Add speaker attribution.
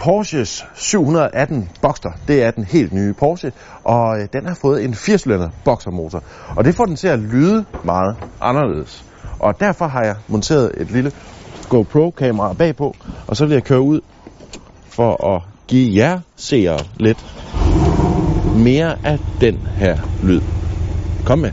Speaker 1: Porsches 718 Boxster. Det er den helt nye Porsche, og øh, den har fået en 4-cylinder boxermotor. Og det får den til at lyde meget anderledes. Og derfor har jeg monteret et lille GoPro-kamera bagpå, og så vil jeg køre ud for at give jer seere lidt mere af den her lyd. Kom med.